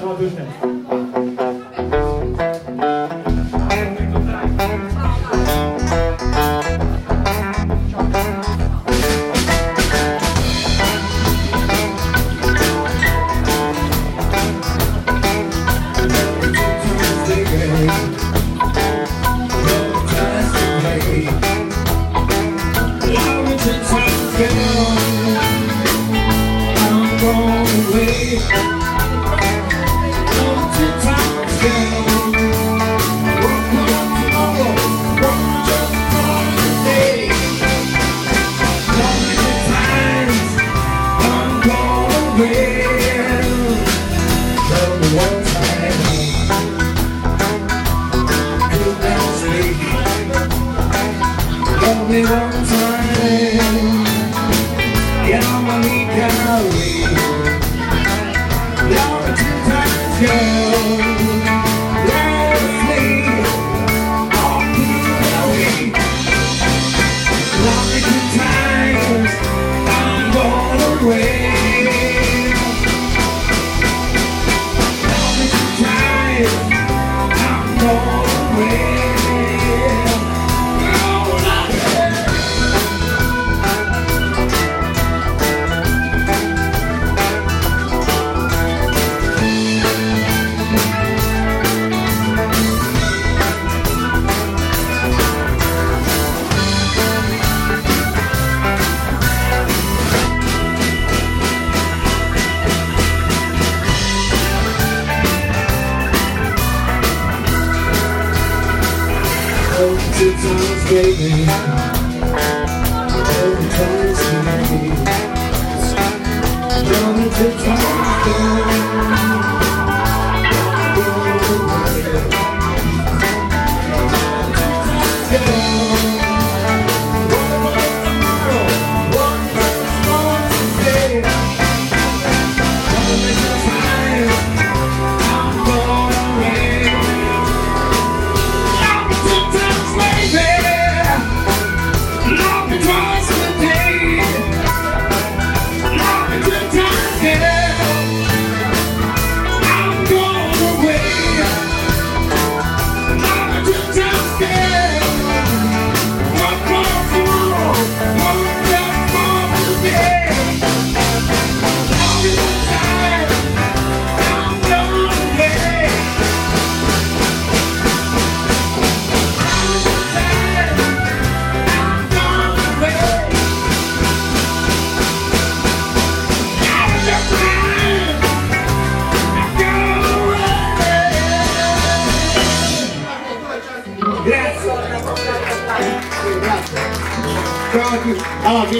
Tchau, Deus não. Me one time, yeah, I'm a calorie. You're two times girl. Two times, baby. Oh, twice, baby. Two times, girl. Grazie. Crack,